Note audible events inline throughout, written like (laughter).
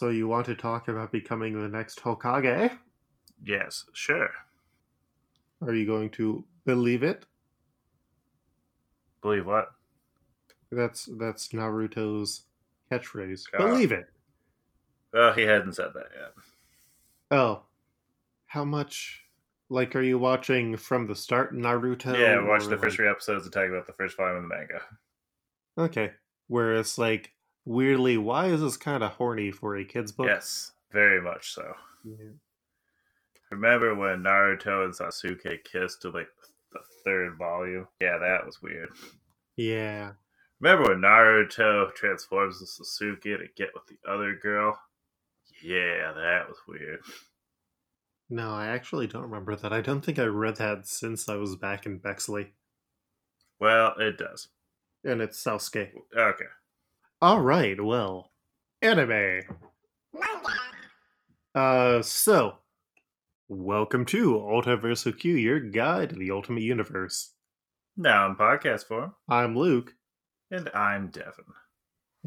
So you want to talk about becoming the next Hokage? Yes, sure. Are you going to believe it? Believe what? That's that's Naruto's catchphrase. Ah. Believe it. Well, he hadn't said that yet. Oh, how much? Like, are you watching from the start Naruto? yeah, watch the first like- three episodes and talk about the first volume of the manga. Okay, where it's like weirdly, why is this kind of horny for a kid's book? Yes, very much so. Yeah. Remember when Naruto and Sasuke kissed in like the third volume? Yeah, that was weird. Yeah. Remember when Naruto transforms to Sasuke to get with the other girl? Yeah, that was weird. No, I actually don't remember that. I don't think I read that since I was back in Bexley, Well, it does. and it's Sasuke. Okay. All right, well, anime. Uh, so, welcome to Ultiverse Q, your guide to the Ultimate Universe. Now in podcast form, I'm Luke, and I'm Devin.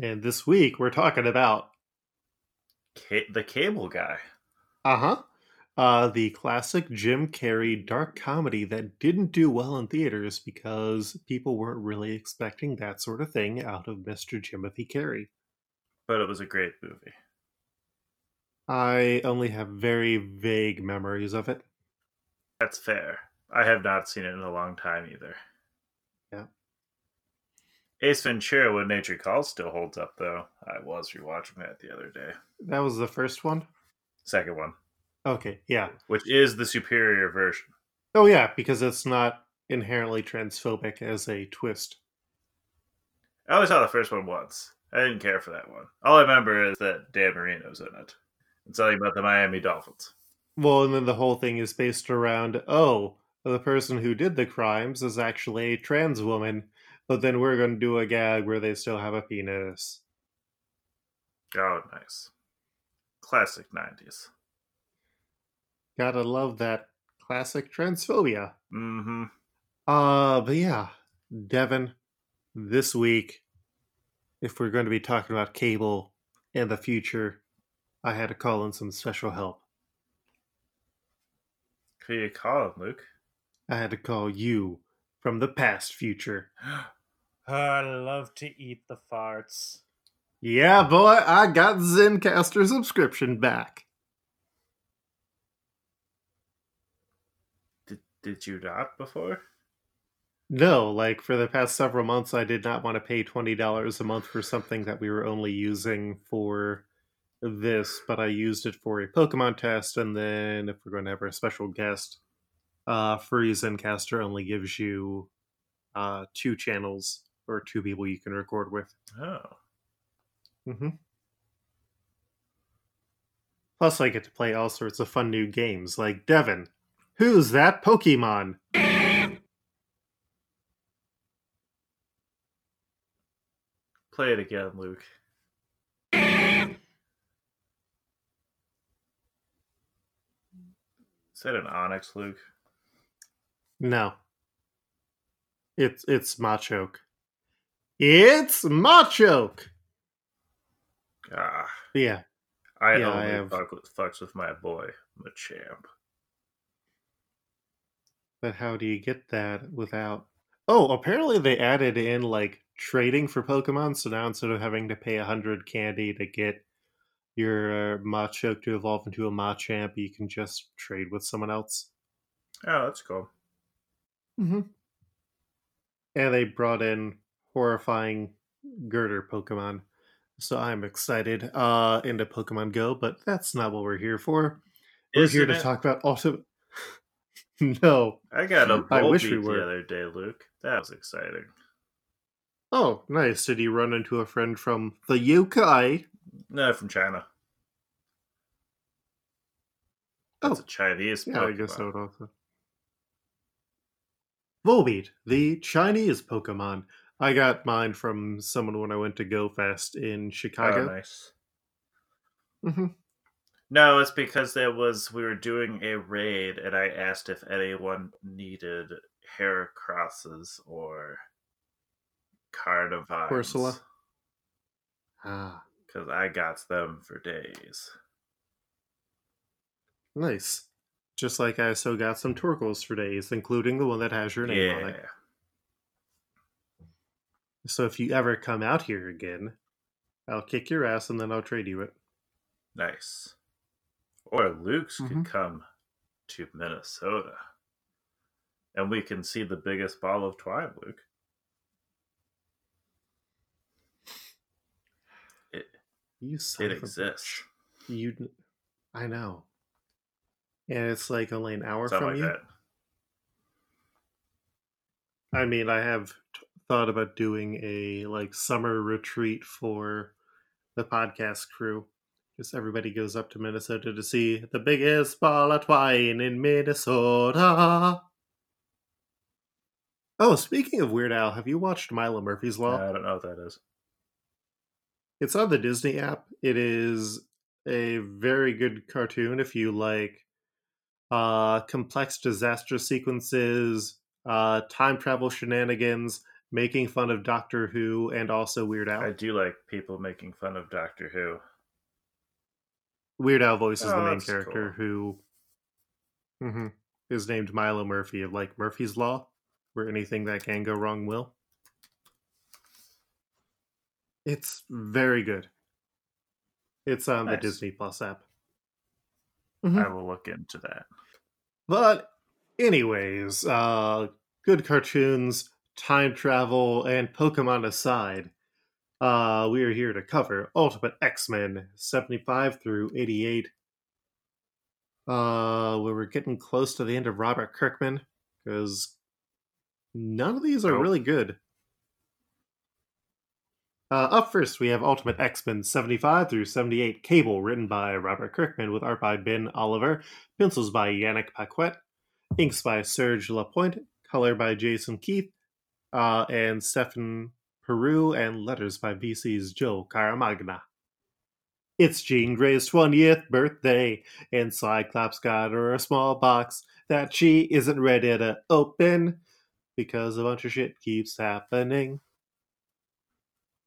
and this week we're talking about, Ca- the cable guy. uh-huh, uh, the classic Jim Carrey dark comedy that didn't do well in theaters because people weren't really expecting that sort of thing out of Mr. Jimothy Carey. But it was a great movie. I only have very vague memories of it. That's fair. I have not seen it in a long time either. Yeah. Ace Ventura When Nature Calls still holds up though. I was rewatching that the other day. That was the first one? Second one, Okay, yeah. which is the superior version. Oh yeah, because it's not inherently transphobic as a twist. I only saw the first one once. I didn't care for that one. All I remember is that Dan Marino's in it. And something about the Miami Dolphins. Well, and then the whole thing is based around oh, the person who did the crimes is actually a trans woman, but then we're going to do a gag where they still have a penis. Oh, nice. Classic 90s. Gotta love that classic transphobia. Mm-hmm. Uh, but yeah, Devin, this week, if we're going to be talking about cable and the future, I had to call in some special help. Who you call Luke? I had to call you from the past future. (gasps) I love to eat the farts. Yeah, boy, I got Zencastr subscription back. Did, you not before? No, like for the past several months, I did not want to pay $20 a month for something that we were only using for this, but I used it for a Pokemon test, and then if we're going to have a special guest, uh, free Zencastr only gives you uh, two channels or two people you can record with. Oh. Mm-hmm. Plus, I get to play all sorts of fun new games, like Devin. Who's that Pokemon? Play it again, Luke. Is that an Onix, Luke? No. It's it's Machoke. It's Machoke. Ah, Yeah. I Yeah, I only have- fuck with, fucks with my boy, Machamp. But how do you get that without Oh, apparently they added in like trading for Pokemon, so now instead of having to pay a hundred candy to get your uh, Machoke to evolve into a Machamp, you can just trade with someone else. Oh, that's cool. Mm-hmm. And they brought in horrifying girder Pokemon. So I'm excited uh into Pokemon Go, but that's not what we're here for. We're here Isn't to it? talk about ultimate (laughs) No. I got a I wish we were. the other day, Luke. That was exciting. Oh, nice. Did you run into a friend from the UK? No, from China. That's Oh. a Chinese Yeah, I guess Pokemon. so. Also. Volbeat, the Chinese Pokemon. I got mine from someone when I went to Go Fest in Oh, Chicago. nice. hmm No, it's because there was we were doing a raid, and I asked if anyone needed Heracrosses or carnivines. Ursula? Ah. Because I got them for days. Nice. Just like I so got some Torkoals for days, including the one that has your name on it. So if you ever come out here again, I'll kick your ass and then I'll trade you it. Nice. Or Luke's Mhm. could come to Minnesota. And we can see the biggest ball of twine, Luke. It, You son it exists. You, I know. And it's like only an hour Something from like you. that. I mean, I have t- thought about doing a like summer retreat for the podcast crew. Just everybody goes up to Minnesota to see the biggest ball of twine in Minnesota. Oh, speaking of Weird Al, have you watched Milo Murphy's Law? I don't know what that is. It's on the Disney app. It is a very good cartoon if you like uh, complex disaster sequences, uh, time travel shenanigans, making fun of Doctor Who, and also Weird Al. I do like people making fun of Doctor Who. Weird Al voices Oh, the main that's character who Mhm. is named Milo Murphy of like Murphy's Law, where anything that can go wrong will. It's very good. It's on the Disney Plus app. I will look into that. But anyways, uh good cartoons, time travel, and Pokemon aside, uh we are here to cover Ultimate X-Men 75 through 88. Uh where we're getting close to the end of Robert Kirkman, because none of these are Nope. really good. Uh, up first, we have Ultimate X-Men 75 through 78 Cable, written by Robert Kirkman with art by Ben Oliver, pencils by Yannick Paquette, inks by Serge Lapointe, color by Jason Keith, uh, and Stefan Peru, and letters by VC's Joe Caramagna. It's Jean Grey's 20th birthday, and Cyclops got her a small box that she isn't ready to open because a bunch of shit keeps happening.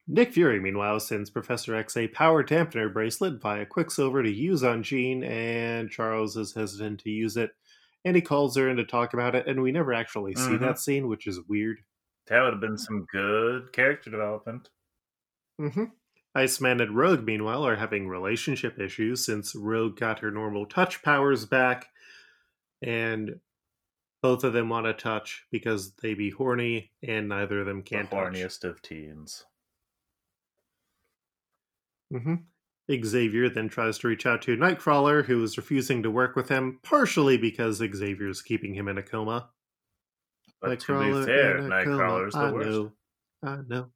Nick Fury, meanwhile, sends Professor X a power dampener bracelet via Quicksilver to use on Jean, and Charles is hesitant to use it. And he calls her in to talk about it, and we never actually see Mhm. that scene, which is weird. That would have been some good character development. hmm Iceman and Rogue, meanwhile, are having relationship issues since Rogue got her normal touch powers back, and both of them want to touch because they be horny, and neither of them The can touch. horniest of teens. hmm Xavier then tries to reach out to Nightcrawler, who is refusing to work with him, partially because Xavier's keeping him in a coma. But to be fair, in a Nightcrawler's coma. the worst. I know. I know.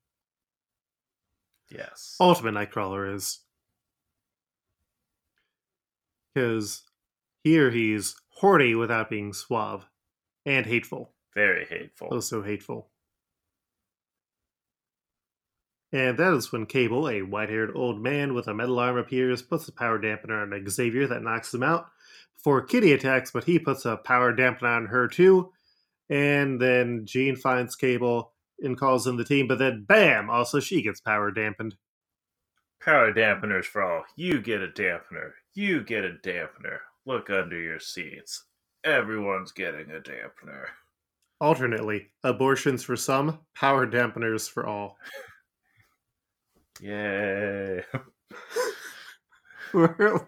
Yes. Ultimate Nightcrawler is. Because here he's horny without being suave. And hateful. Very hateful. Oh, so hateful. And that is when Cable, a white haired old man with a metal arm, appears, puts a power dampener on Xavier that knocks him out. Before Kitty attacks, but he puts a power dampener on her too. And then Jean finds Cable and calls in the team, but then bam! Also, she gets power dampened. Power dampeners for all. You get a dampener. You get a dampener. Look under your seats. Everyone's getting a dampener. Alternately, abortions for some, power dampeners for all. Yay. (laughs)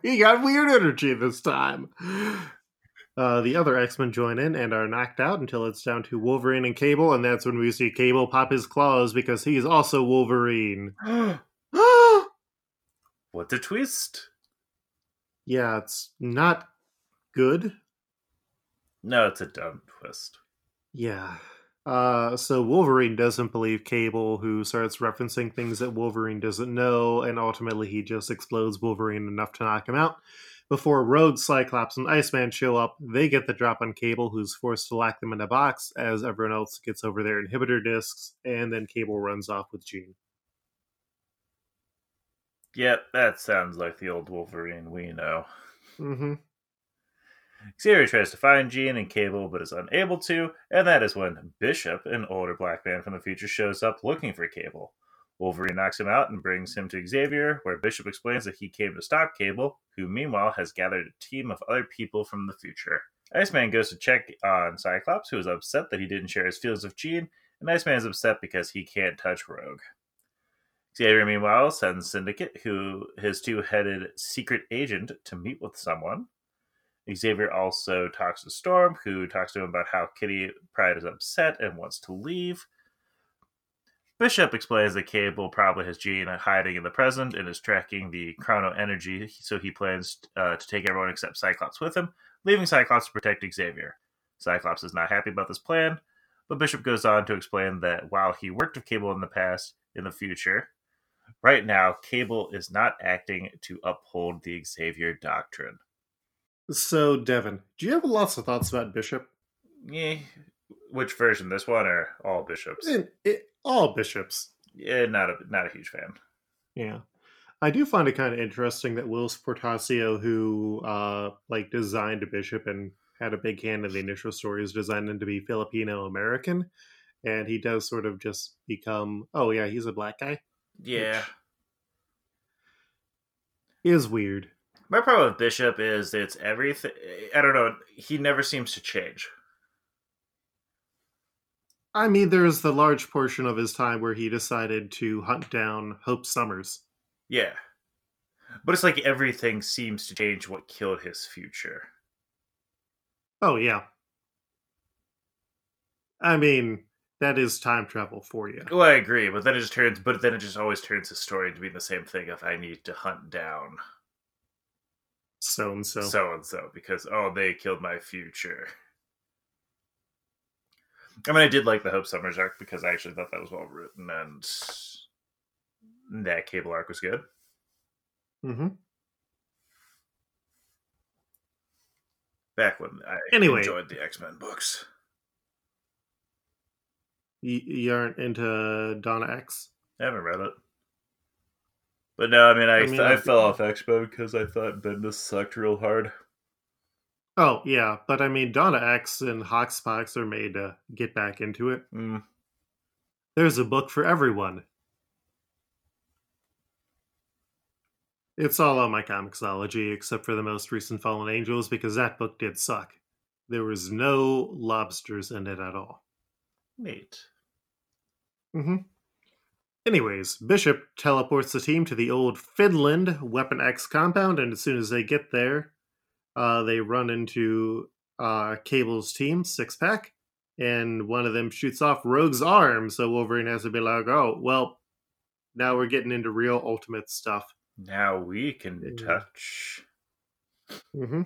we got weird energy this time. Uh, the other X Men join in and are knocked out until it's down to Wolverine and Cable, and that's when we see Cable pop his claws because he's also Wolverine. (gasps) what a twist. yeah, it's not good. No, it's a dumb twist. Yeah. Uh, so Wolverine doesn't believe Cable, who starts referencing things that Wolverine doesn't know, and ultimately he just explodes Wolverine enough to knock him out. Before Rogue, Cyclops, and Iceman show up, they get the drop on Cable, who's forced to lock them in a box as everyone else gets over their inhibitor discs, and then Cable runs off with Jean. Yep, that sounds like the old Wolverine we know. Mm-hmm. Xavier tries to find Jean and Cable, but is unable to, and that is when Bishop, an older black man from the future, shows up looking for Cable. Wolverine knocks him out and brings him to Xavier, where Bishop explains that he came to stop Cable, who meanwhile has gathered a team of other people from the future. Iceman goes to check on Cyclops, who is upset that he didn't share his feelings with Jean, and Iceman is upset because he can't touch Rogue. Xavier, meanwhile, sends Syndicate, who his two-headed secret agent, to meet with someone. Xavier also talks to Storm, who talks to him about how Kitty Pryde is upset and wants to leave. Bishop explains that Cable probably has Jean hiding in the present and is tracking the chrono energy, so he plans uh, to take everyone except Cyclops with him, leaving Cyclops to protect Xavier. Cyclops is not happy about this plan, but Bishop goes on to explain that while he worked with Cable in the past, in the future, right now, Cable is not acting to uphold the Xavier doctrine. So, Devin, do you have lots of thoughts about Bishop? Yeah, which version? This one or all bishops? In, it, all bishops. Yeah, not a not a huge fan. Yeah. I do find it kind of interesting that Whilce Portacio, who uh, like designed a bishop and had a big hand in the initial story, is designed him to be Filipino American, and he does sort of just become, oh yeah, he's a black guy. Yeah. Is weird. My problem with Bishop is it's everything. I don't know. He never seems to change. I mean, there's the large portion of his time where he decided to hunt down Hope Summers. Yeah. But it's like everything seems to change what killed his future. Oh, yeah. I mean, that is time travel for you. Well, I agree, but then it just turns, but then it just always turns the story into being the same thing if I need to hunt down So and so. so and so because, oh, they killed my future. (laughs) I mean, I did like the Hope Summers arc because I actually thought that was well written and that cable arc was good. Mm-hmm. Back when I Anyway. enjoyed the X Men books. You, you aren't into Dawn of X? I haven't read it. But no, I mean, I, I mean, I I- fell off X Men because I thought Bendis sucked real hard. Oh, yeah, but I mean, Dawn of X and Hoxpox are made to get back into it. Mm. There's a book for everyone. It's all on my Comixology, except for the most recent Fallen Angels, because that book did suck. There was no lobsters in it at all. Neat. hmm Anyways, Bishop teleports the team to the old Finland Weapon X compound, and as soon as they get there, uh, they run into uh, Cable's team, Six Pack, and one of them shoots off Rogue's arm. So Wolverine has to be like, "Oh, well, now we're getting into real Ultimate stuff." Now we can Yeah. touch. hmm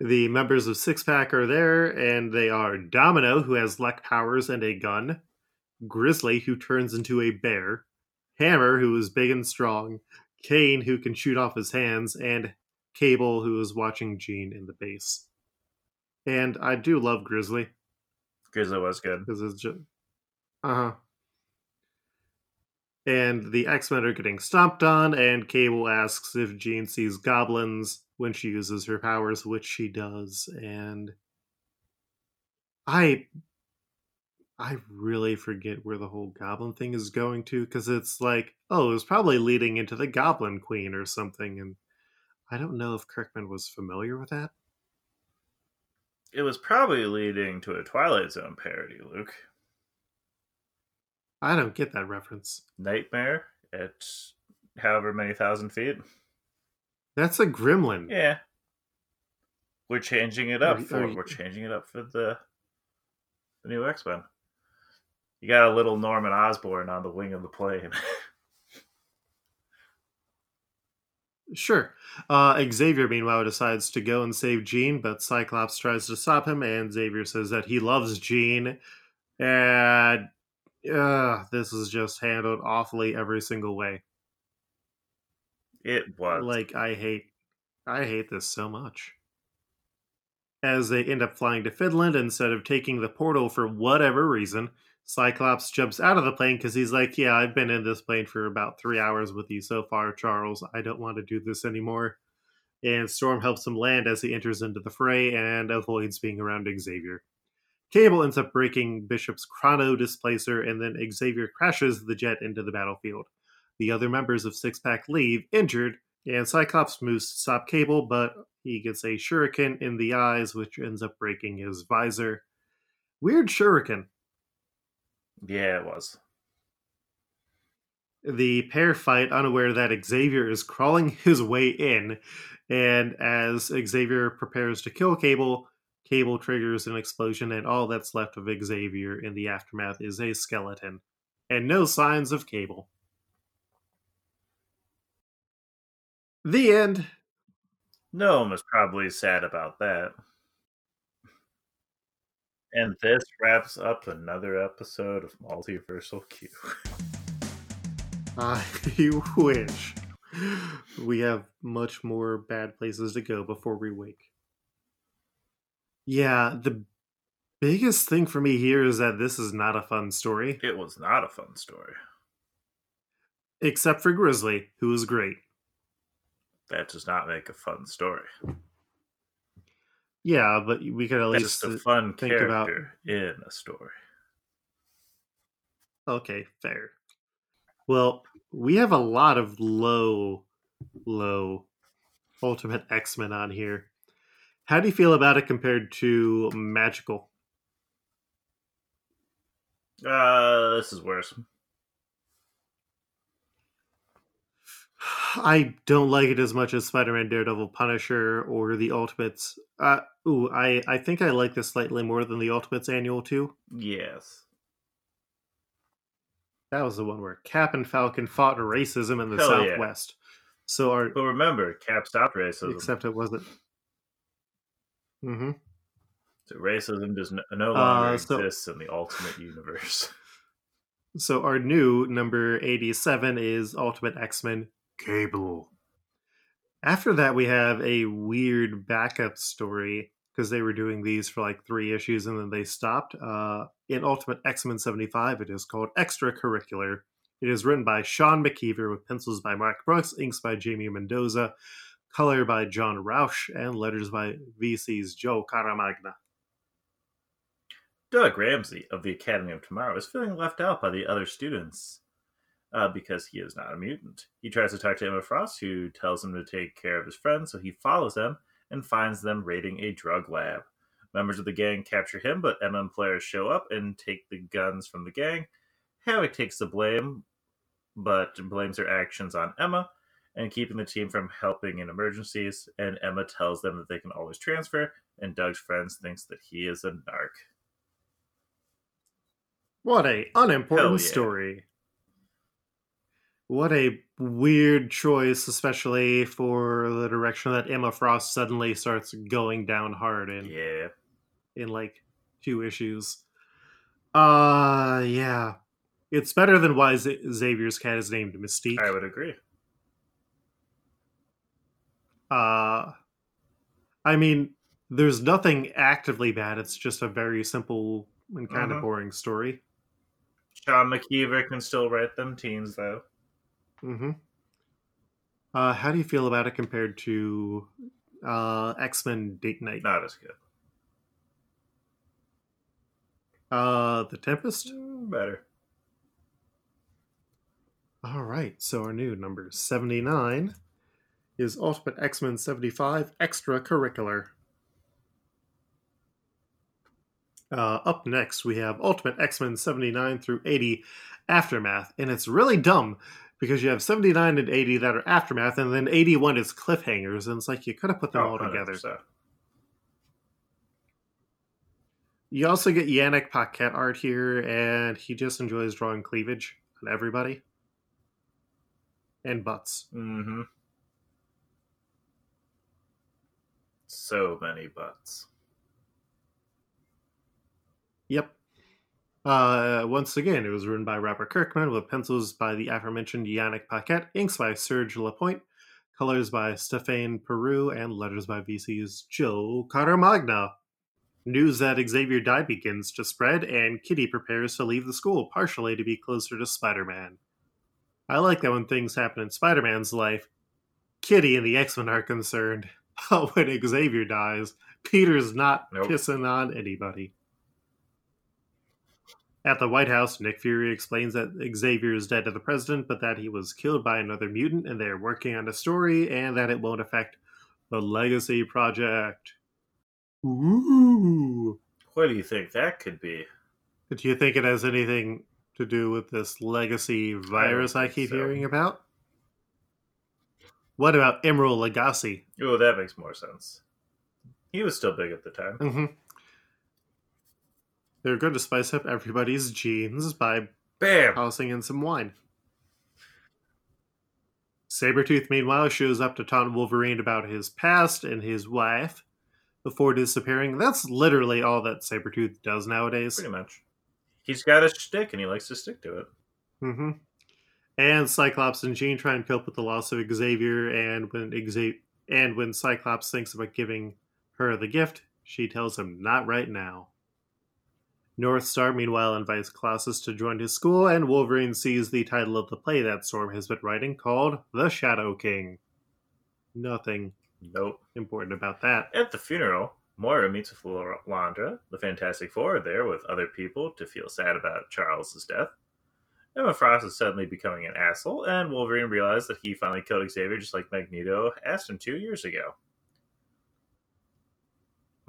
The members of Six Pack are there, and they are Domino, who has luck powers and a gun, Grizzly, who turns into a bear, Hammer, who is big and strong, Kane, who can shoot off his hands, and Cable, who is watching Jean in the base. And I do love Grizzly Grizzly was good. because it's just uh huh. And the X Men are getting stomped on, and Cable asks if Jean sees goblins when she uses her powers, which she does. And I, I really forget where the whole goblin thing is going to because it's like, oh, it was probably leading into the Goblin Queen or something, and I don't know if Kirkman was familiar with that. It was probably leading to a Twilight Zone parody, Luke. I don't get that reference. Nightmare at however many thousand feet. That's a gremlin. Yeah. We're changing it up Are for are we're changing it up for the the new X Men. You got a little Norman Osborn on the wing of the plane. (laughs) Sure. Uh, Xavier, meanwhile, decides to go and save Jean, but Cyclops tries to stop him, and Xavier says that he loves Jean. And uh, this is just handled awfully every single way. it was Like I hate, I hate this so much. As they end up flying to Finland instead of taking the portal for whatever reason, Cyclops jumps out of the plane because he's like, "Yeah, I've been in this plane for about three hours with you so far, Charles. I don't want to do this anymore." And Storm helps him land as he enters into the fray and avoids being around Xavier. Cable ends up breaking Bishop's chrono displacer, and then Xavier crashes the jet into the battlefield. The other members of Six Pack leave injured, and Cyclops moves to stop Cable, but he gets a shuriken in the eyes, which ends up breaking his visor. Weird shuriken. Yeah, it was. The pair fight, unaware that Xavier is crawling (laughs) his way in, and as Xavier prepares to kill Cable, Cable triggers an explosion, and all that's left of Xavier in the aftermath is a skeleton, and no signs of Cable. The end. No one was probably sad about that. And this wraps up another episode of Multiversal Q. I (laughs) wish. We have much more bad places to go before we wake. Yeah, the biggest thing for me here is that this is not a fun story, It was not a fun story. except for Grizzly, who was great. That does not make a fun story. Yeah, but we could at least. fun think character about- in a story. Okay, fair. Well, we have a lot of low, low Ultimate X Men on here. How do you feel about it compared to Magical? Uh, this is worse. I don't like it as much as Spider-Man, Daredevil, Punisher, or the Ultimates. Uh, ooh, I I think I like this slightly more than the Ultimates Annual too. Yes. That was the one where Cap and Falcon fought racism in the Hell yeah. Southwest. So our But remember, Cap stopped racism. except it wasn't. Mm-hmm. So racism does no, no longer Uh, so- exists in the Ultimate Universe. (laughs) (laughs) So our new number 87 is Ultimate X-Men Cable. After that we have a weird backup story because they were doing these for like 3 issues and then they stopped. Uh in Ultimate X-Men 75 it is called Extracurricular. It is written by Sean McKeever with pencils by Mark Brooks, inks by Jamie Mendoza, color by John Rausch, and letters by VC's Joe Caramagna. Doug Ramsey of the Academy of Tomorrow is feeling left out by the other students uh, because he is not a mutant. He tries to talk to Emma Frost, who tells him to take care of his friends, so he follows them and finds them raiding a drug lab. Members of the gang capture him, but Emma and players show up and take the guns from the gang. Havok takes the blame, but blames her actions on Emma and keeping the team from helping in emergencies. And Emma tells them that they can always transfer, and Doug's friends thinks that he is a narc. What a unimportant yeah. story. What a weird choice, especially for the direction that Emma Frost suddenly starts going down hard in Yeah. in like two issues. Uh yeah. It's better than why Z- Xavier's cat is named Mystique. I would agree. Uh I mean, there's nothing actively bad. It's just a very simple and kind Mhm. of boring story. Sean McKeever can still write them teens, though. Mm-hmm. Uh, how do you feel about it compared to uh, X Men Date Night? Not as good. Uh, the Tempest. Mm, Better. All right, so our new number seventy nine is Ultimate X Men seventy five Extracurricular. Uh, up next, we have Ultimate X Men 79 through 80 Aftermath. And it's really dumb because you have 79 and 80 that are Aftermath, and then 81 is Cliffhangers. And it's like you could have put them Oh, all together. 100%. You also get Yannick Paquette art here, and he just enjoys drawing cleavage on everybody and butts. Mm-hmm. So many butts. Yep. Uh, once again, it was written by Robert Kirkman with pencils by the aforementioned Yannick Paquette, inks by Serge Lapointe, colors by Stéphane Peru, and letters by VC's Joe Caramagna. News that Xavier died begins to spread, and Kitty prepares to leave the school, partially to be closer to Spider Man. I like that when things happen in Spider Man's life, Kitty and the X Men are concerned. (laughs) But when Xavier dies, Peter's not Nope. pissing on anybody. At the White House, Nick Fury explains that Xavier is dead to the president, but that he was killed by another mutant and they're working on a story and that it won't affect the Legacy Project. Ooh. What do you think that could be? Do you think it has anything to do with this legacy virus I, think keep so. hearing about? What about Emeril Lagasse? Oh, that makes more sense. He was still big at the time. Mm-hmm. They're going to spice up everybody's genes by Bam! tossing in some wine. Sabretooth, meanwhile, shows up to taunt Wolverine about his past and his wife before disappearing. That's literally all that Sabretooth does nowadays. Pretty much. He's got a stick and he likes to stick to it. Mm-hmm. And Cyclops and Jean try and cope with the loss of Xavier, and when Xavier and when Cyclops thinks about giving her the gift, she tells him not right now. North Star, meanwhile, invites Colossus to join his school, and Wolverine sees the title of the play that Storm has been writing called The Shadow King. Nothing Nope. important about that. At the funeral, Moira meets with. The Fantastic Four are there with other people to feel sad about Charles's death. Emma Frost is suddenly becoming an asshole, and Wolverine realizes that he finally killed Xavier just like Magneto asked him two years ago.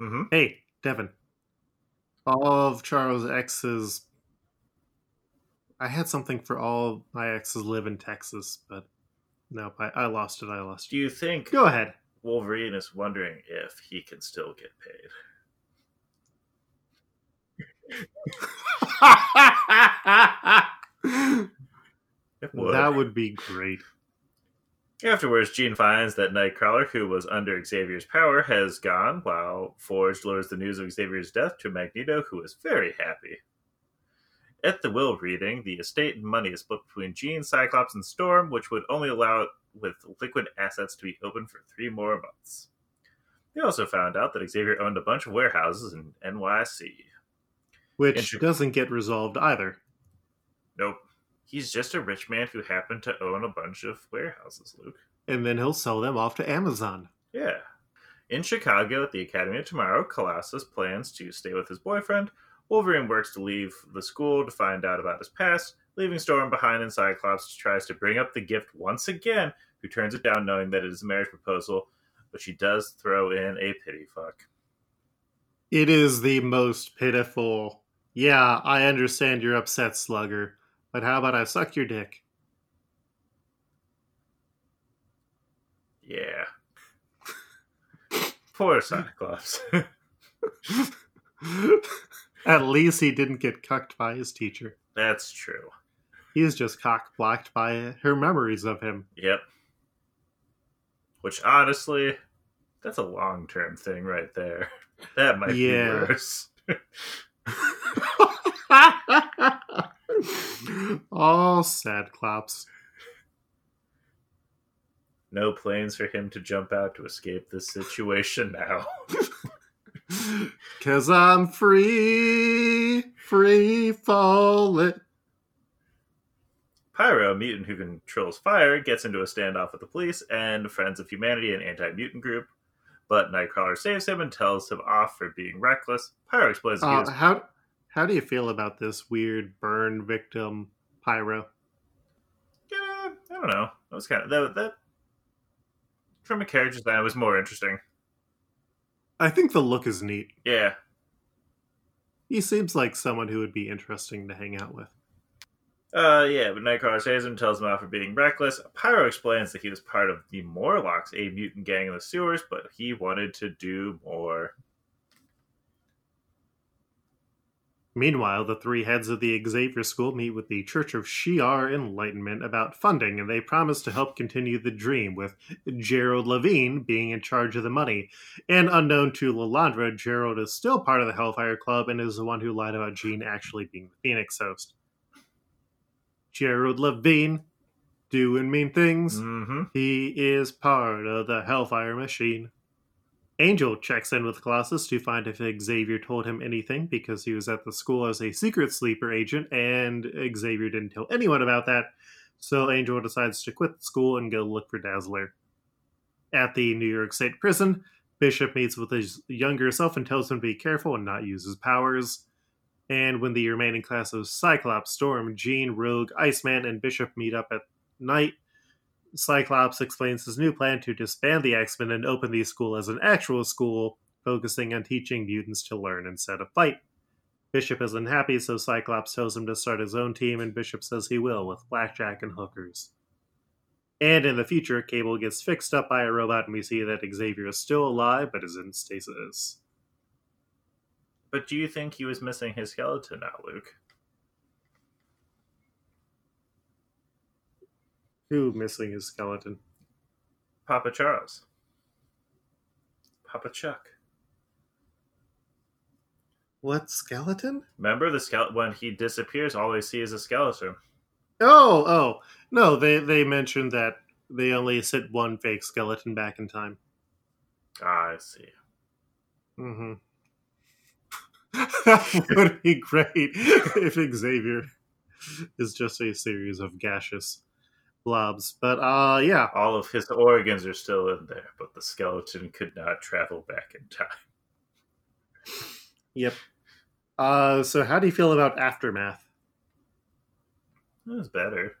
Mm-hmm. Hey, Devin. All of Charles X's. I had something for all my exes live in Texas, but no, I, I lost it. I lost Do you think Go ahead. Wolverine is wondering if he can still get paid? (laughs) That would be great. Afterwards, Jean finds that Nightcrawler, who was under Xavier's power, has gone, while Forge lures the news of Xavier's death to Magneto, who is very happy. At the will reading, the estate and money is split between Jean, Cyclops, and Storm, which would only allow it with liquid assets to be open for three more months. They also found out that Xavier owned a bunch of warehouses in NYC. Which Inter- doesn't get resolved either. Nope. He's just a rich man who happened to own a bunch of warehouses, Luke. And then he'll sell them off to Amazon. Yeah. In Chicago at the Academy of Tomorrow, Colossus plans to stay with his boyfriend. Wolverine works to leave the school to find out about his past, leaving Storm behind, and Cyclops tries to bring up the gift once again, who turns it down knowing that it is a marriage proposal, but she does throw in a pity fuck. It is the most pitiful. Yeah, I understand you're upset, Slugger, but how about I suck your dick? Yeah. (laughs) Poor Cyclops. (laughs) At least he didn't get cucked by his teacher. That's true. He's just cock blocked by her memories of him. Yep. Which honestly, that's a long term thing right there. That might Yeah. be worse. (laughs) (laughs) oh, sad claps. No planes for him to jump out to escape this situation now. (laughs) (laughs) Cause I'm free, free falling. Pyro, a mutant who controls fire, gets into a standoff with the police and Friends of Humanity, an anti mutant group. But Nightcrawler saves him and tells him off for being reckless. Pyro explains Uh, how how do you feel about this weird burn victim pyro? Yeah, I don't know. That was kind of that. that from a character it was more interesting. I think the look is neat. Yeah, He seems like someone who would be interesting to hang out with. uh, yeah. But Nightcrawler saves him, tells him off for being reckless. Pyro explains that he was part of the Morlocks, a mutant gang in the sewers, but he wanted to do more. Meanwhile, the three heads of the Xavier School meet with the Church of Shi'ar Enlightenment about funding, and they promise to help continue the dream, with Gerald Levine being in charge of the money. And unknown to Lilandra, Gerald is still part of the Hellfire Club and is the one who lied about Jean actually being the Phoenix host. Gerald Levine, doing mean things. Mm-hmm. He is part of the Hellfire machine. Angel checks in with Colossus to find if Xavier told him anything because he was at the school as a secret sleeper agent and Xavier didn't tell anyone about that. So Angel decides to quit school and go look for Dazzler. At the New York State prison, Bishop meets with his younger self and tells him to be careful and not use his powers. And when the remaining class of Cyclops, Storm, Jean, Rogue, Iceman, and Bishop meet up at night, Cyclops explains his new plan to disband the X Men and open the school as an actual school, focusing on teaching mutants to learn instead of fight. Bishop is unhappy, so Cyclops tells him to start his own team, and Bishop says he will, with Blackjack and hookers. And in the future, Cable gets fixed up by a robot, and we see that Xavier is still alive but is in stasis. But do you think he was missing his skeleton now, Luke? Who missing his skeleton? Papa Charles. Papa Chuck. What skeleton? Remember the skeleton when he disappears, all they see is a skeleton. Oh, oh. No, they they mentioned that they only sent one fake skeleton back in time. Ah, I see. Mm-hmm. that (laughs) would be great (laughs) if Xavier is just a series of gaseous blobs. But uh yeah. All of his organs are still in there, but the skeleton could not travel back in time. Yep. Uh so how do you feel about aftermath? It was better.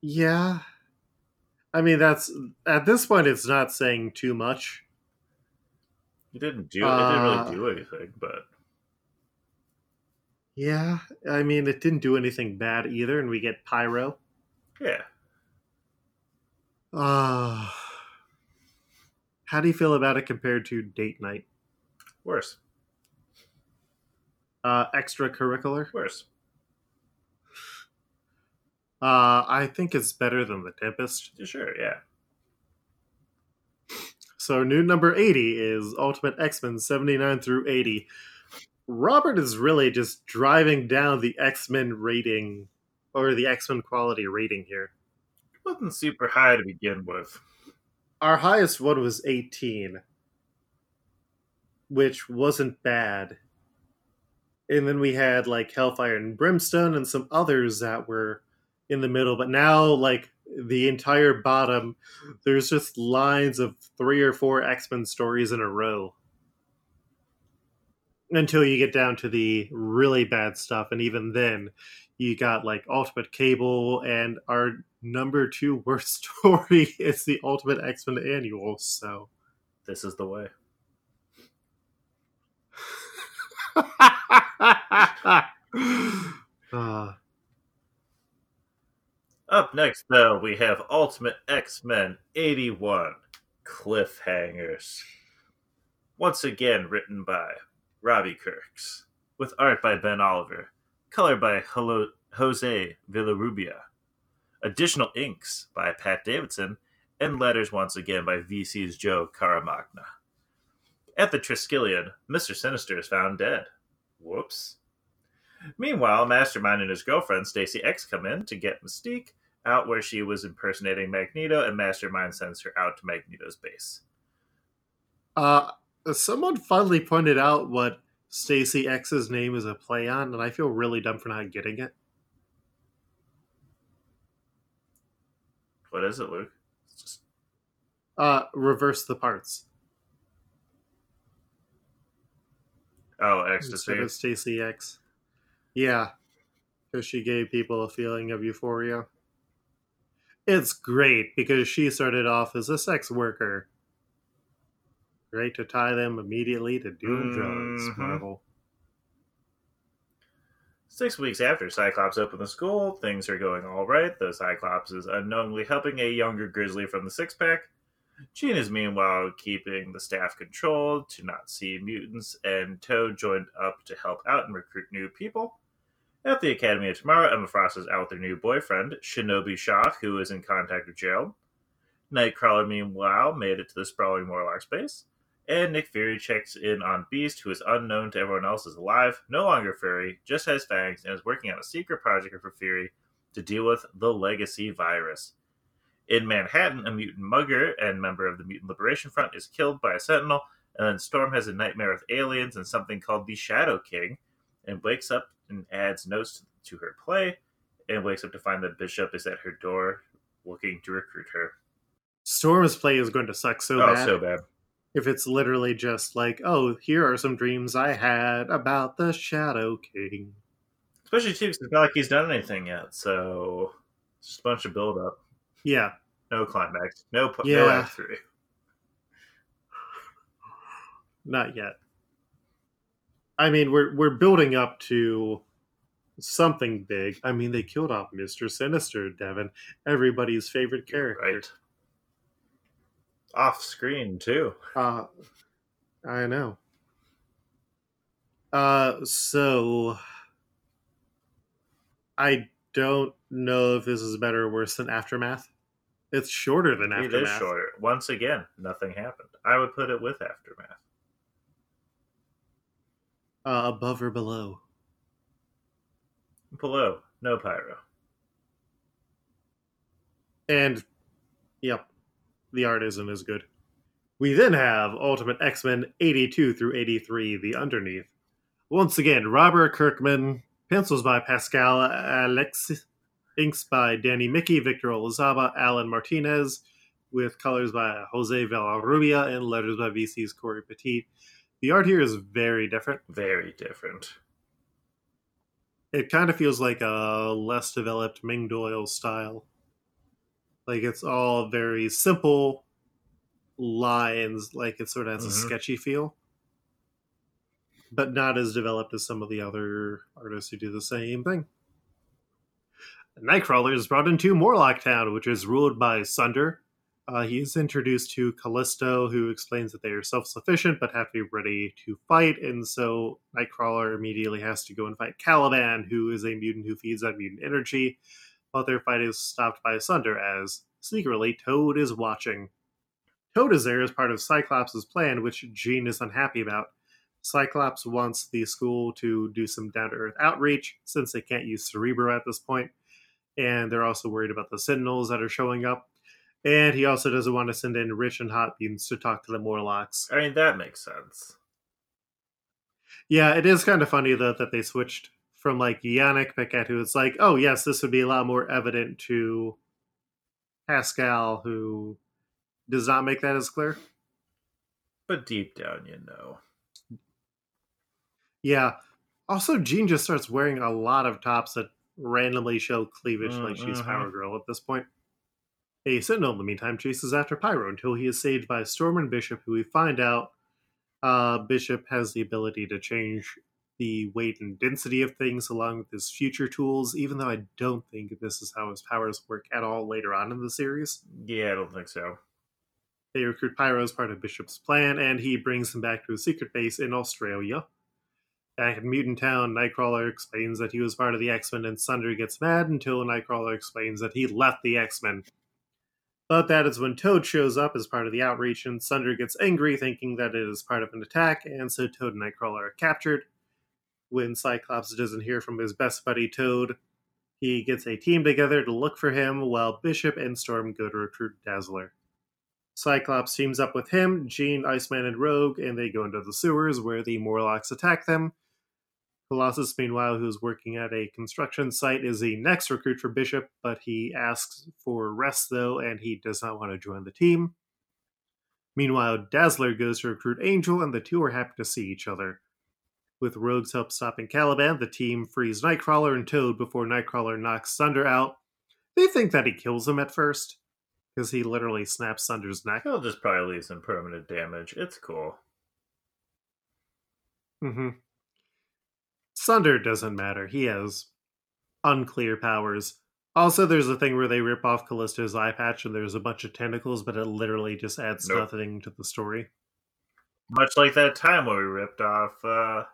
Yeah. I mean that's at this point it's not saying too much. It didn't do it Uh, didn't really do anything, but Yeah. I mean it didn't do anything bad either, and we get pyro. Yeah. Uh how do you feel about it compared to date night? Worse. Uh extracurricular? Worse. Uh I think it's better than the Tempest. Sure, yeah. So new number 80 is Ultimate X-Men 79 through 80. Robert is really just driving down the X-Men rating or the X-Men quality rating here. It wasn't super high to begin with. Our highest one was 18, which wasn't bad. And then we had like Hellfire and Brimstone and some others that were in the middle, but now like the entire bottom, there's just lines of three or four X Men stories in a row. Until you get down to the really bad stuff, and even then, you got like Ultimate Cable, and our number two worst (laughs) story is the Ultimate X Men Annual. So, This is the way. uh, (laughs) Up next, though, we have Ultimate X Men 81 Cliffhangers. Once again, written by Robbie Kirks, with art by Ben Oliver, color by Jose Villarrubia, additional inks by Pat Davidson, and letters once again by VC's Joe Caramagna. At the Triskelion, Mr. Sinister is found dead. Whoops. Meanwhile, Mastermind and his girlfriend, Stacy X, come in to get Mystique out where she was impersonating Magneto, and Mastermind sends her out to Magneto's base. uh, someone finally pointed out what Stacy X's name is a play on, and I feel really dumb for not getting it. What is it, Luke? It's just Uh, reverse the parts. oh, ecstasy. instead of Stacy X. Yeah, because she gave people a feeling of euphoria. It's great because she started off as a sex worker. Great to tie them immediately to doing drugs, Mhm. Marvel. Six weeks after Cyclops opened the school, things are going all right. The Cyclops is unknowingly helping a younger Grizzly from the six pack. Jean is meanwhile keeping the staff controlled to not see mutants, and Toad joined up to help out and recruit new people. At the Academy of Tomorrow, Emma Frost is out with her new boyfriend, Shinobi Shaw, who is in contact with Gerald. Nightcrawler, meanwhile, made it to the sprawling Morlock space. And Nick Fury checks in on Beast, who is unknown to everyone else, is alive, no longer Fury, just has fangs, and is working on a secret project for Fury to deal with the Legacy virus. In Manhattan, a mutant mugger and member of the Mutant Liberation Front is killed by a sentinel, and then Storm has a nightmare with aliens and something called the Shadow King, and wakes up and adds notes to her play, and wakes up to find that Bishop is at her door looking to recruit her. Storm's play is going to suck so oh, bad. so bad. If it's literally just like, oh, here are some dreams I had about the Shadow King. Especially too, because it's not like he's done anything yet. So it's just a bunch of build up. Yeah, No climax. No, pu- no Yeah. act three. not yet. I mean, we're we're building up to something big. I mean, they killed off Mister Sinister, Devin, everybody's favorite character. Right. Off screen too. Uh, I know. Uh, so I don't know if this is better or worse than Aftermath. It's shorter than It Aftermath. is shorter. Once again, nothing happened. I would put it with aftermath. Uh, above or below? Below, no pyro. And, yep, the art isn't as good. We then have Ultimate X Men 82 through 83, The Underneath. Once again, Robert Kirkman, pencils by Pascal Alixe, inks by Danny Miki, Victor Olazaba, Alan Martinez, with colors by Jose Villarrubia and letters by VC's Cory Petit. The art here is very different. Very different. It kind of feels like a less developed Ming Doyle style. Like it's all very simple lines, like it sort of has a Mhm. sketchy feel, but not as developed as some of the other artists who do the same thing. Nightcrawler is brought into Morlock Town, which is ruled by Sunder. Uh, he is introduced to Callisto, who explains that they are self sufficient but have to be ready to fight. And so Nightcrawler immediately has to go and fight Caliban, who is a mutant who feeds on mutant energy. But their fight is stopped by Sunder as secretly Toad is watching. Toad is there as part of Cyclops' plan, which Jean is unhappy about. Cyclops wants the school to do some down to earth outreach since they can't use Cerebro at this point, and they're also worried about the Sentinels that are showing up. And he also doesn't want to send in rich and hot mutants to talk to the Morlocks. I mean, that makes sense. Yeah, it is kind of funny though that they switched from like Yannick Paquette, who it's like, oh yes, this would be a lot more evident to Pascal, who does not make that as clear. But deep down, you know. Yeah. Also, Jean just starts wearing a lot of tops that randomly show cleavage, like she's Mhm. Power Girl at this point. A Sentinel, in the meantime, chases after Pyro until he is saved by Storm and Bishop, who we find out uh, Bishop has the ability to change the weight and density of things along with his future tools, even though I don't think this is how his powers work at all later on in the series. Yeah, I don't think so. They recruit Pyro as part of Bishop's plan, and he brings him back to a secret base in Australia. Back in Mutant Town, Nightcrawler explains that he was part of the X Men, and Sunder gets mad until Nightcrawler explains that he left the X Men. But that is when Toad shows up as part of the outreach, and Sunder gets angry, thinking that it is part of an attack, and so Toad and Nightcrawler are captured. When Cyclops doesn't hear from his best buddy Toad, he gets a team together to look for him, while Bishop and Storm go to recruit Dazzler. Cyclops teams up with him, Jean, Iceman, and Rogue, and they go into the sewers where the Morlocks attack them. Colossus, meanwhile, who's working at a construction site, is the next recruit for Bishop, but he asks for rest, though, and he does not want to join the team. Meanwhile, Dazzler goes to recruit Angel, and the two are happy to see each other. With Rogue's help stopping Caliban, the team frees Nightcrawler and Toad before Nightcrawler knocks Sunder out. They think that he kills him at first, because he literally snaps Sunder's neck. He'll just probably leave some permanent damage. It's cool. Mm-hmm. Sunder doesn't matter. He has unclear powers. Also, there's a thing where they rip off Callisto's eye patch and there's a bunch of tentacles, but it literally just adds Nope. nothing to the story. Much like that time when we ripped off uh,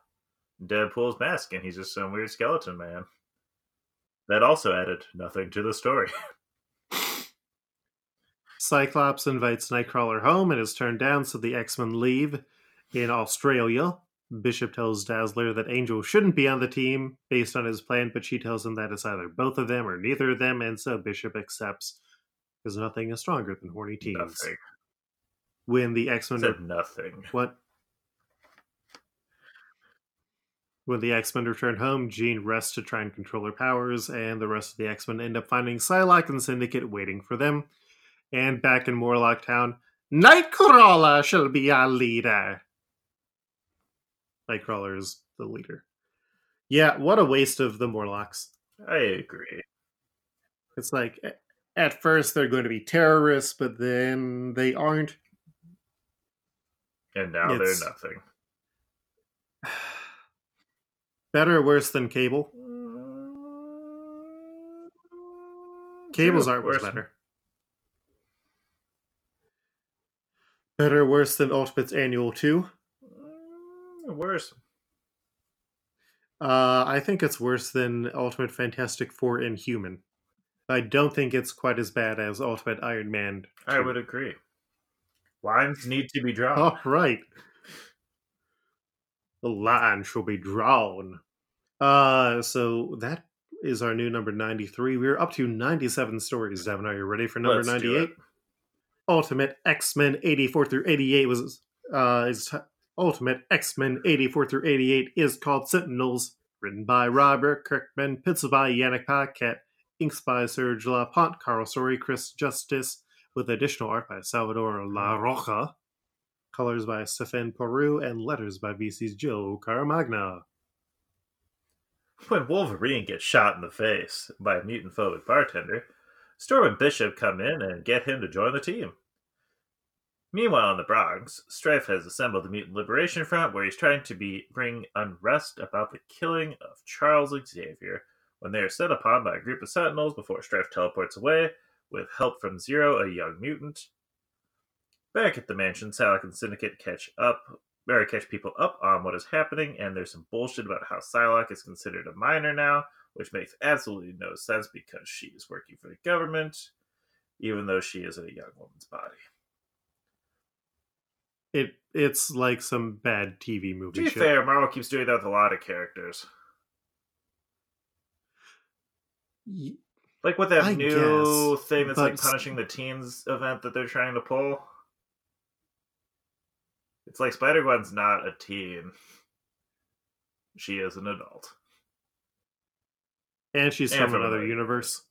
Deadpool's mask and he's just some weird skeleton man. That also added nothing to the story. (laughs) Cyclops invites Nightcrawler home and is turned down, so the X Men leave. In Australia, Bishop tells Dazzler that Angel shouldn't be on the team based on his plan, but she tells him that it's either both of them or neither of them, and so Bishop accepts because nothing is stronger than horny teens. nothing. When the X Men Said nothing. What? When the X Men return home, Jean rests to try and control her powers, and the rest of the X Men end up finding Psylocke and Syndicate waiting for them. And back in Morlock Town, Nightcrawler shall be our leader. Nightcrawler is the leader. Yeah, what a waste of the Morlocks. I agree. It's like at first they're going to be terrorists, but then they aren't. And now It's- they're nothing. Better or worse than Cable? Cable's True, art was worse. better. Better or worse than Ultimate's Annual 2? Mm, Worse. Uh, I think it's worse than Ultimate Fantastic Four Inhuman. I don't think it's quite as bad as Ultimate Iron Man. I would agree. Lines need to be drawn. All right. The line shall be drawn. Uh, so that is our new number 93. We're up to 97 stories, Devin. Are you ready for number Let's 98? Ultimate X-Men 84 through 88 was uh is t- Ultimate X-Men 84 through 88 is called Sentinels, written by Robert Kirkman, penciled by Yannick Paquette, inks by Serge LaPointe, Karl Story, Chris Justice, with additional art by Salvador Larroca, colors by Stephen Peru, and letters by VC's Joe Caramagna. When Wolverine gets shot in the face by a mutant phobic bartender, Storm and Bishop come in and get him to join the team. Meanwhile, in the Bronx, Strife has assembled the Mutant Liberation Front, where he's trying to be bring unrest about the killing of Charles Xavier. When they are set upon by a group of Sentinels before Strife teleports away with help from Zero, a young mutant. Back at the mansion, Psylocke and Syndicate catch up or catch people up on what is happening, and there's some bullshit about how Psylocke is considered a minor now, which makes absolutely no sense because she is working for the government, even though she is in a young woman's body. It it's like some bad TV movie. To be shit. fair, Marvel keeps doing that with a lot of characters. Y- Like with that I new guess, thing that's like punishing the teens event that they're trying to pull. It's like Spider Gwen's not a teen. She is an adult. And she's And from from another universe.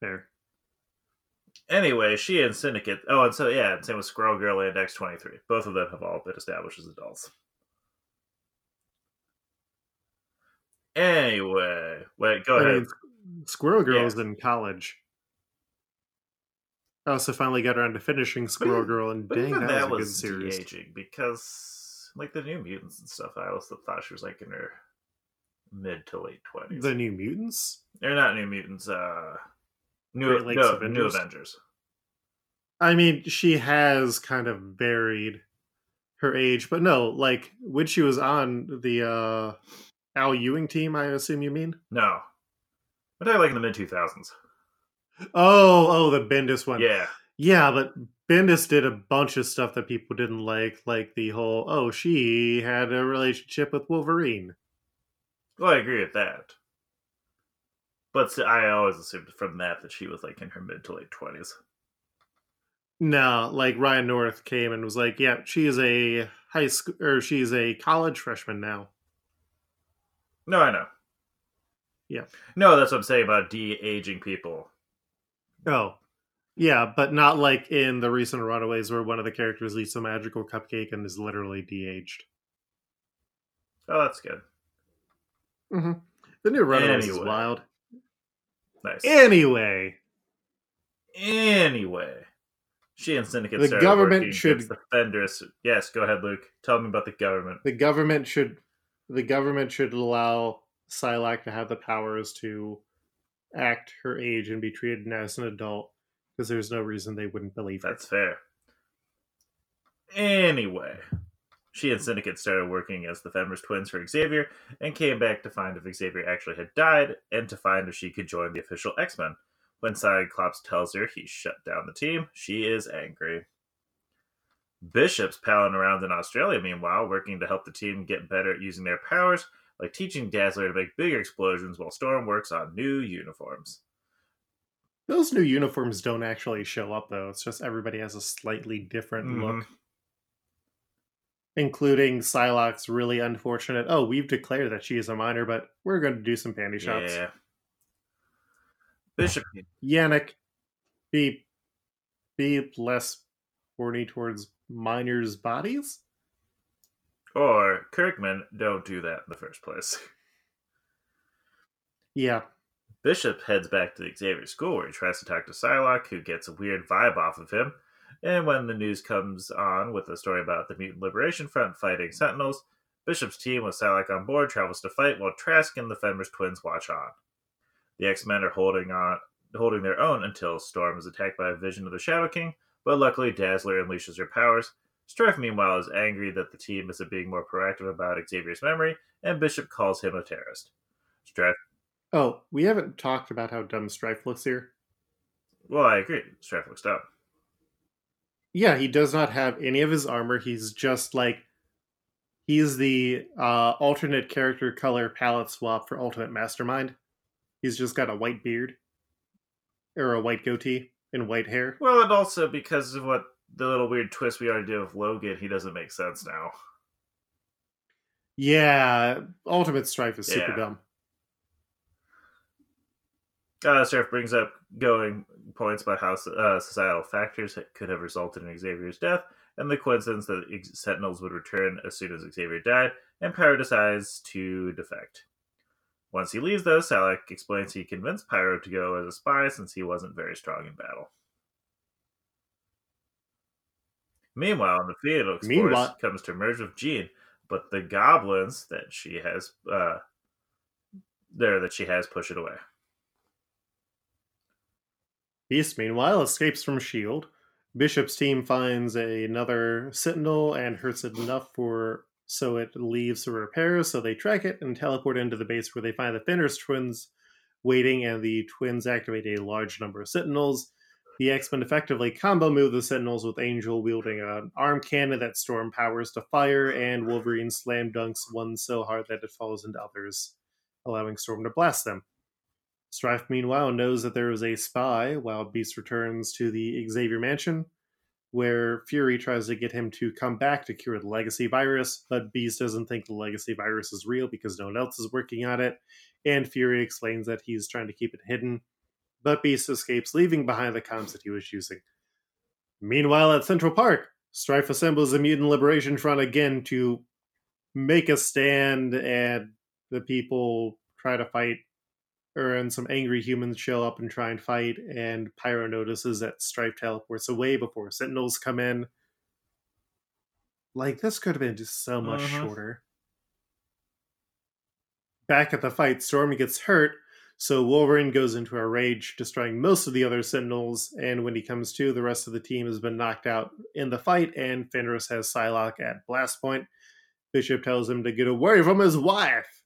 There. Anyway, she and Syndicate. Oh, and so yeah, same with Squirrel Girl and X twenty three. Both of them have all been established as adults. Anyway, wait, go I ahead. mean, Squirrel Girl's Yeah. in college. I also finally got around to finishing Squirrel even- Girl, and dang, that, that was a good series. de-aging because, like the New Mutants and stuff, I also thought she was like in her mid to late twenties. The New Mutants? They're not New Mutants. Uh, New Great no, New Avengers? Avengers. I mean, she has kind of varied her age, but no, like when she was on the uh Al Ewing team, I assume you mean? No, I'm like in the mid two thousands. Oh, oh, the Bendis one. Yeah, Yeah, but Bendis did a bunch of stuff that people didn't like, like the whole, oh, she had a relationship with Wolverine. well, I agree with that. But I always assumed from that that she was like in her mid to late twenties. No, like Ryan North came and was like, yeah, she is a high school, or she's a college freshman now. No, I know. Yeah. No, that's what I'm saying about de-aging people. Oh, yeah, but not like in the recent Runaways where one of the characters eats a magical cupcake and is literally de-aged. Oh, that's good. Mm-hmm. The new Runaways is wild. Nice. Anyway, Anyway, she and Syndicate The started government should- against the Fenders. Yes, go ahead, Luke. Tell me about the government. the government should the government should allow Psylocke to have the powers to act her age and be treated as an adult because there's no reason they wouldn't believe. That's fair. Anyway, she and Syndicate started working as the Fenris twins for Xavier and came back to find if Xavier actually had died and to find if she could join the official X Men. When Cyclops tells her he shut down the team, she is angry. Bishop's palling around in Australia, meanwhile, working to help the team get better at using their powers, like teaching Dazzler to make bigger explosions while Storm works on new uniforms. Those new uniforms don't actually show up though. It's just everybody has a slightly different Mhm. look, including Psylocke's really unfortunate. Oh, we've declared that she is a minor, but we're going to do some panty shots. Yeah. Bishop Yannick, be, be less horny towards minors' bodies. Or Kirkman, don't do that in the first place. Yeah, Bishop heads back to the Xavier school where he tries to talk to Psylocke, who gets a weird vibe off of him. And when the news comes on with a story about the Mutant Liberation Front fighting Sentinels, Bishop's team with Psylocke on board travels to fight while Trask and the Fenris twins watch on. The X-Men are holding on holding their own until Storm is attacked by a vision of the Shadow King, but luckily Dazzler unleashes her powers. Strife, meanwhile, is angry that the team isn't being more proactive about Xavier's memory, and Bishop calls him a terrorist. Strife Oh, we haven't talked about how dumb Strife looks here. Well, I agree. Strife looks dumb. Yeah, he does not have any of his armor. He's just like he's the uh, alternate character color palette swap for Ultimate Mastermind. He's just got a white beard or a white goatee and white hair. Well, and also because of what the little weird twist we already did with Logan, he doesn't make sense now. Yeah, Ultimate Strife is super Yeah. dumb. Uh, Strife brings up going points about how uh, societal factors could have resulted in Xavier's death, and the coincidence that Sentinels would return as soon as Xavier died, and Pyro decides to defect. Once he leaves, though, Psylocke explains he convinced Pyro to go as a spy since he wasn't very strong in battle. Meanwhile, in the Phoenix Meanwhile- Force comes to merge with Jean, but the goblins that she has uh, there that she has push it away. Beast, meanwhile, escapes from S.H.I.E.L.D. Bishop's team finds another Sentinel and hurts it enough for so it leaves for repairs. so they track it and teleport into the base where they find the Fenris twins waiting, and the twins activate a large number of Sentinels. The X-Men effectively combo move the Sentinels with Angel wielding an arm cannon that Storm powers to fire, and Wolverine slam dunks one so hard that it falls into others, allowing Storm to blast them. Strife, meanwhile, knows that there is a spy while Beast returns to the Xavier Mansion, where Fury tries to get him to come back to cure the legacy virus, but Beast doesn't think the legacy virus is real because no one else is working on it, and Fury explains that he's trying to keep it hidden, but Beast escapes, leaving behind the comms that he was using. Meanwhile, at Central Park, Strife assembles the Mutant Liberation Front again to make a stand, and the people try to fight or and some angry humans show up and try and fight, and Pyro notices that Strife teleports away before Sentinels come in. Like this could have been just so much Mhm. shorter. Back at the fight, Storm gets hurt, so Wolverine goes into a rage, destroying most of the other Sentinels, and when he comes to, the rest of the team has been knocked out in the fight, and Fenris has Psylocke at blast point. Bishop tells him to get away from his wife,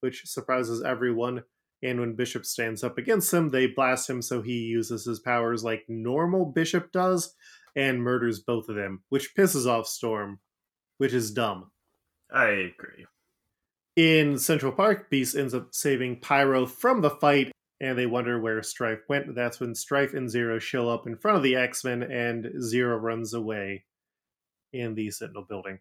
which surprises everyone and when Bishop stands up against him, they blast him so he uses his powers like normal Bishop does and murders both of them, which pisses off Storm, which is dumb. I agree. In Central Park, Beast ends up saving Pyro from the fight, and they wonder where Strife went. That's when Strife and Zero show up in front of the X Men, and Zero runs away in the Sentinel building.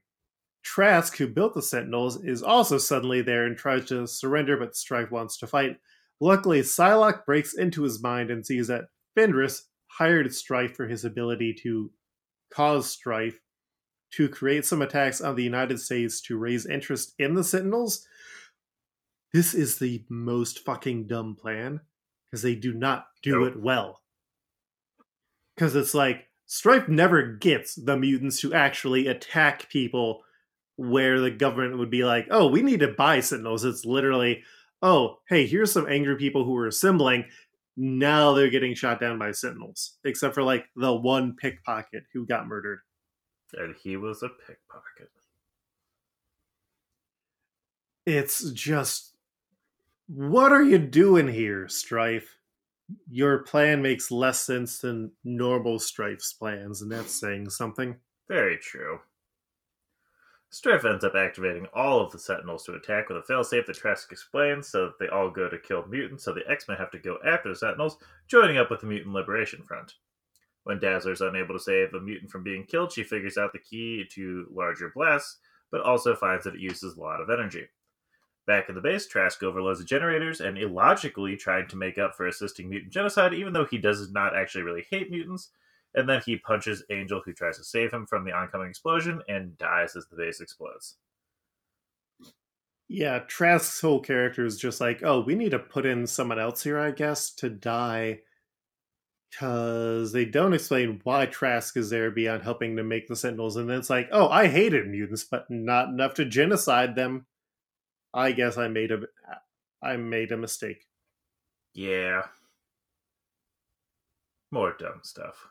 Trask, who built the Sentinels, is also suddenly there and tries to surrender, but Strife wants to fight. Luckily, Psylocke breaks into his mind and sees that Fenris hired Strife for his ability to cause strife, to create some attacks on the United States to raise interest in the Sentinels. This is the most fucking dumb plan because they do not do Nope. it well. Because it's like Strife never gets the mutants to actually attack people where the government would be like, oh, we need to buy Sentinels. It's literally, oh, hey, here's some angry people who are assembling. Now they're getting shot down by Sentinels, except for like the one pickpocket who got murdered. And he was a pickpocket. It's just, what are you doing here, Strife? Your plan makes less sense than normal Strife's plans, and that's saying something. Very true. Strife ends up activating all of the Sentinels to attack with a failsafe that Trask explains, so that they all go to kill mutants, so the X-Men have to go after the Sentinels, joining up with the Mutant Liberation Front. When Dazzler is unable to save a mutant from being killed, she figures out the key to larger blasts, but also finds that it uses a lot of energy. Back in the base, Trask overloads the generators and illogically trying to make up for assisting mutant genocide, even though he does not actually really hate mutants. and then he punches Angel, who tries to save him from the oncoming explosion, and dies as the base explodes. Yeah, Trask's whole character is just like, oh, we need to put in someone else here, I guess, to die. Because they don't explain why Trask is there beyond helping to make the Sentinels. And then it's like, oh, I hated mutants, but not enough to genocide them. I guess I made a, I made a mistake. Yeah. More dumb stuff.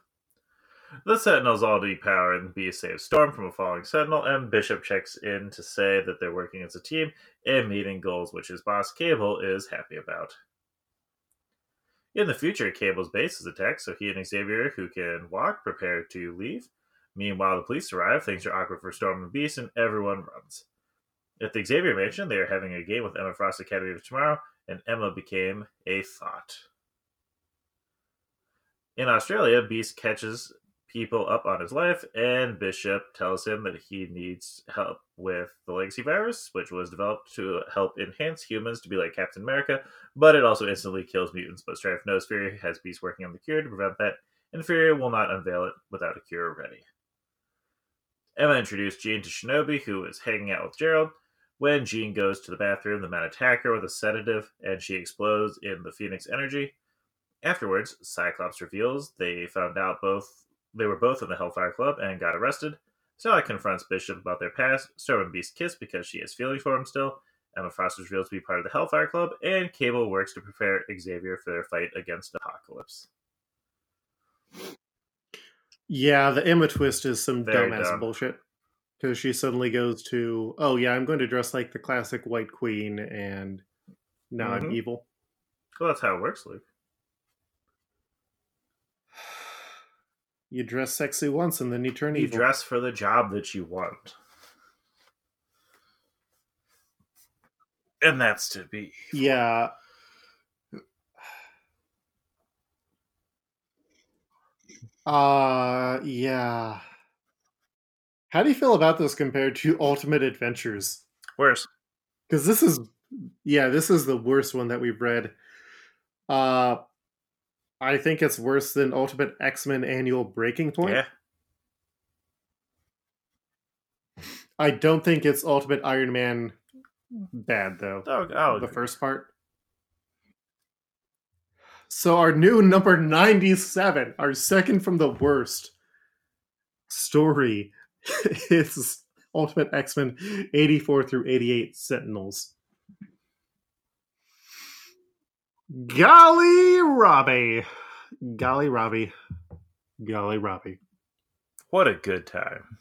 The Sentinels all depower and Beast saves Storm from a falling Sentinel, and Bishop checks in to say that they're working as a team and meeting goals, which his boss Cable is happy about. In the future, Cable's base is attacked, so he and Xavier, who can walk, prepare to leave. Meanwhile, the police arrive, things are awkward for Storm and Beast, and everyone runs. At the Xavier Mansion, they are having a game with Emma Frost Academy of Tomorrow, and Emma became a thought. In Australia, Beast catches people up on his life, and Bishop tells him that he needs help with the legacy virus, which was developed to help enhance humans to be like Captain America, but it also instantly kills mutants. But Strife knows Fury has Beast working on the cure to prevent that, and Fury will not unveil it without a cure ready. Emma introduced Jean to Shinobi, who is hanging out with Gerald. When Jean goes to the bathroom, the men attack her with a sedative, and she explodes in the Phoenix energy. Afterwards, Cyclops reveals they found out both they were both in the Hellfire Club and got arrested. Stella confronts Bishop about their past. Storm and Beast kiss because she has feelings for him still. Emma Frost is revealed to be part of the Hellfire Club, and Cable works to prepare Xavier for their fight against Apocalypse. Yeah, the Emma twist is some Very dumbass dumb. bullshit. Because she suddenly goes to, oh yeah, I'm going to dress like the classic White Queen, and now I'm Mhm. evil. Well, that's how it works, Luke. You dress sexy once and then you turn You evil. dress for the job that you want. And that's to be. Yeah. Uh yeah. How do you feel about this compared to Ultimate Adventures? Worse. Because this is yeah, this is the worst one that we've read. Uh I think it's worse than Ultimate X-Men Annual Breaking Point. Yeah. I don't think it's Ultimate Iron Man bad though. Oh, oh the first part. So our new number 97, our second from the worst story (laughs) is Ultimate X-Men 84 through 88 Sentinels. Golly Robbie. Golly Robbie. Golly Robbie. What a good time.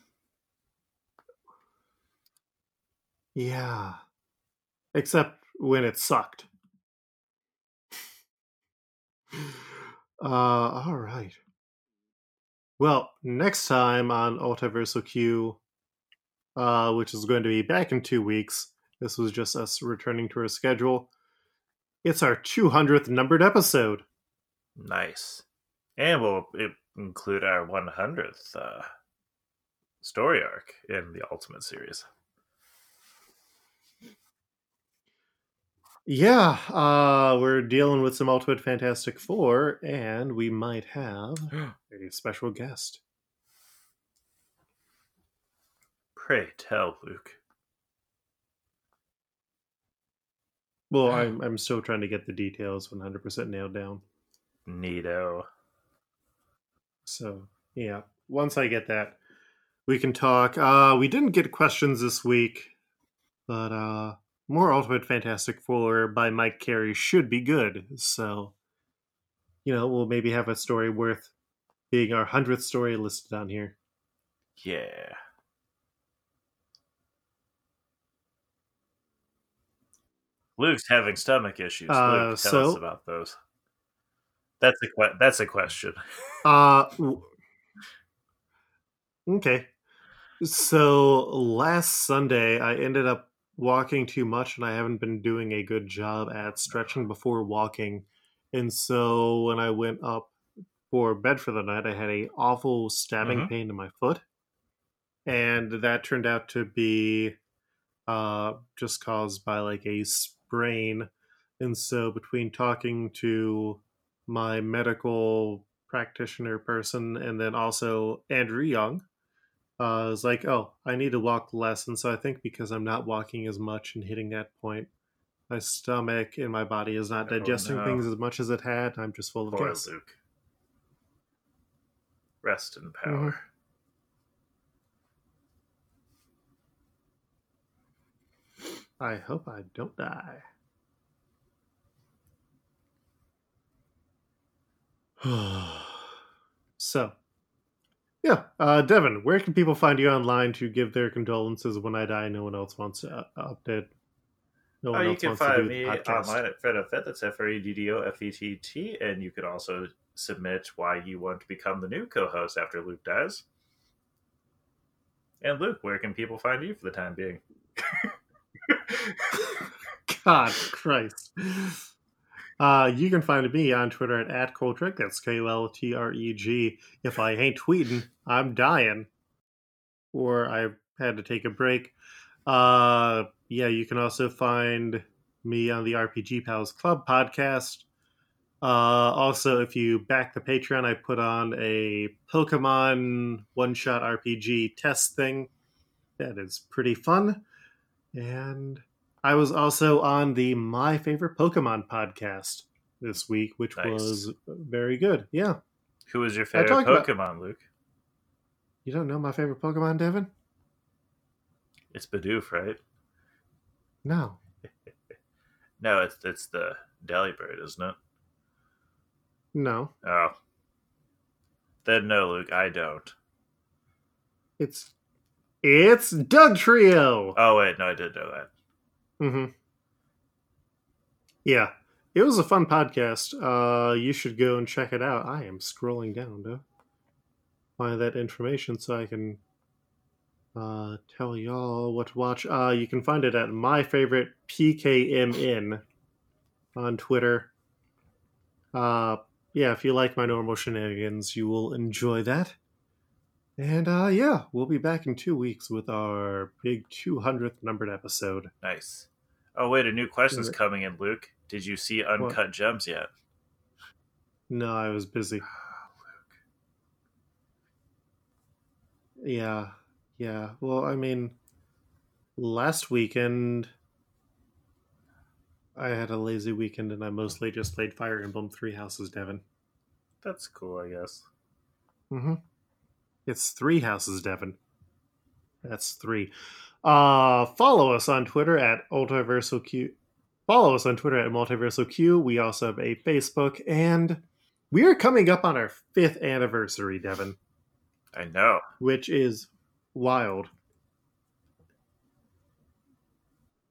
Yeah. Except when it sucked. Uh, all right. Well, next time on Ultiversal Q, uh, which is going to be back in two weeks, this was just us returning to our schedule. It's our 200th numbered episode. Nice. And we'll include our 100th uh, story arc in the Ultimate series. Yeah, uh, we're dealing with some Ultimate Fantastic Four, and we might have (gasps) a special guest. Pray tell, Luke. Well, I'm I'm still trying to get the details 100% nailed down. Neato. So yeah, once I get that, we can talk. Uh, we didn't get questions this week, but uh, more Ultimate Fantastic Four by Mike Carey should be good. So, you know, we'll maybe have a story worth being our hundredth story listed on here. Yeah. Luke's having stomach issues. Uh, Luke, tell so- us about those. That's a que- that's a question. (laughs) Uh, okay. So last Sunday, I ended up walking too much, and I haven't been doing a good job at stretching before walking. And so when I went up for bed for the night, I had a awful stabbing Mhm. pain in my foot, and that turned out to be uh, just caused by like a sprain. And so between talking to my medical practitioner person, and then also Andrew Young. Uh, was like, oh, I need to walk less, and so I think because I'm not walking as much and hitting that point, my stomach and my body is not Oh, digesting no. things as much as it had. I'm just full of Poor gas. Luke. Rest in power. I hope I don't die. (sighs) so, yeah, uh, Devin, where can people find you online to give their condolences when I die? No one else wants to uh, update. No Oh, one you else can wants find me online at Fred That's F R E D D O F E T T. And you can also submit why you want to become the new co host after Luke dies. And Luke, where can people find you for the time being? (laughs) (laughs) God Christ. Uh, you can find me on Twitter at, at Koltreg. That's K O L T R E G. If I ain't tweeting, I'm dying. Or I had to take a break. Uh, yeah, you can also find me on the RPG Pals Club podcast. Uh, also, if you back the Patreon, I put on a Pokemon one shot RPG test thing. That is pretty fun. And I was also on the My Favorite Pokemon podcast this week, which Nice. was very good. Yeah. Who is your favorite talked about- Pokemon, Luke? You don't know my favorite Pokemon, Devin? It's Bidoof, right? No. (laughs) No, it's it's the Delibird, isn't it? No. Oh. Then no, Luke, I don't. It's it's Doug Trio. Oh wait, no, I did know that. Mm-hmm. Yeah. It was a fun podcast. Uh you should go and check it out. I am scrolling down to find that information so I can uh tell y'all what to watch. Uh you can find it at my favorite PKMN on Twitter. Uh yeah, if you like my normal shenanigans, you will enjoy that. And uh yeah, we'll be back in 2 weeks with our big 200th numbered episode. Nice. Oh wait, a new question's coming in, Luke. Did you see Uncut Gems yet? No, I was busy. Yeah, yeah. Well, I mean, last weekend I had a lazy weekend and I mostly just played Fire Emblem Three Houses, Devon. That's cool, I guess. Mm-hmm. It's Three Houses, Devon. That's three. Uh, follow us on Twitter at Multiversal Q. Follow us on Twitter at Multiversal Q. We also have a Facebook, and we are coming up on our fifth anniversary, Devon. I know. which is wild.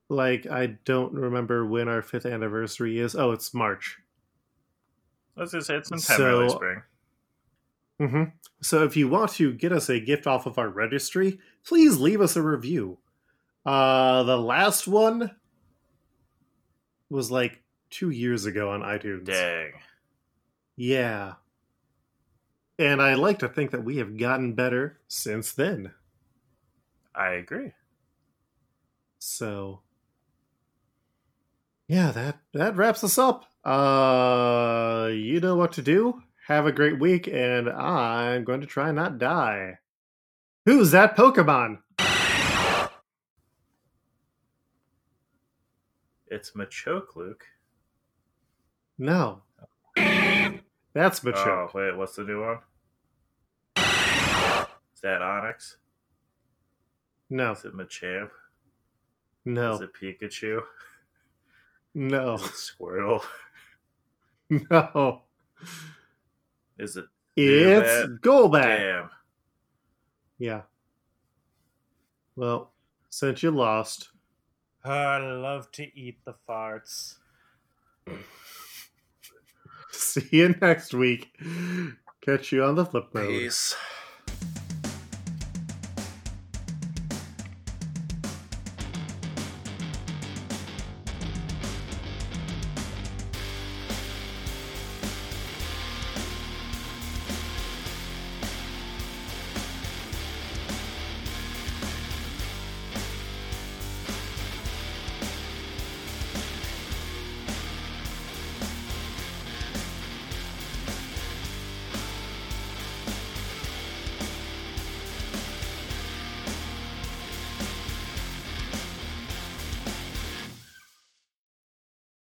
Like, I don't remember when our fifth anniversary is. Oh, it's March. Let's just say it's sometime early So- spring. Hmm So, if you want to get us a gift off of our registry, please leave us a review. Uh, the last one was like two years ago on iTunes. Dang. Yeah. And I like to think that we have gotten better since then. I agree. So yeah, that that wraps us up. Uh you know what to do. Have a great week and I'm going to try not die. Who's that Pokemon? It's Machoke, Luke. No. That's Oh, Machoke. wait, what's the new one? Is that Onix? No. Is it Machamp? No. Is it Pikachu? No. Is it Squirtle? (laughs) No. Is it It's Zubat. Golbat. Damn. Yeah. Well, since you lost, I love to eat the farts. (laughs) see you next week. Catch you on the flip mode. Peace.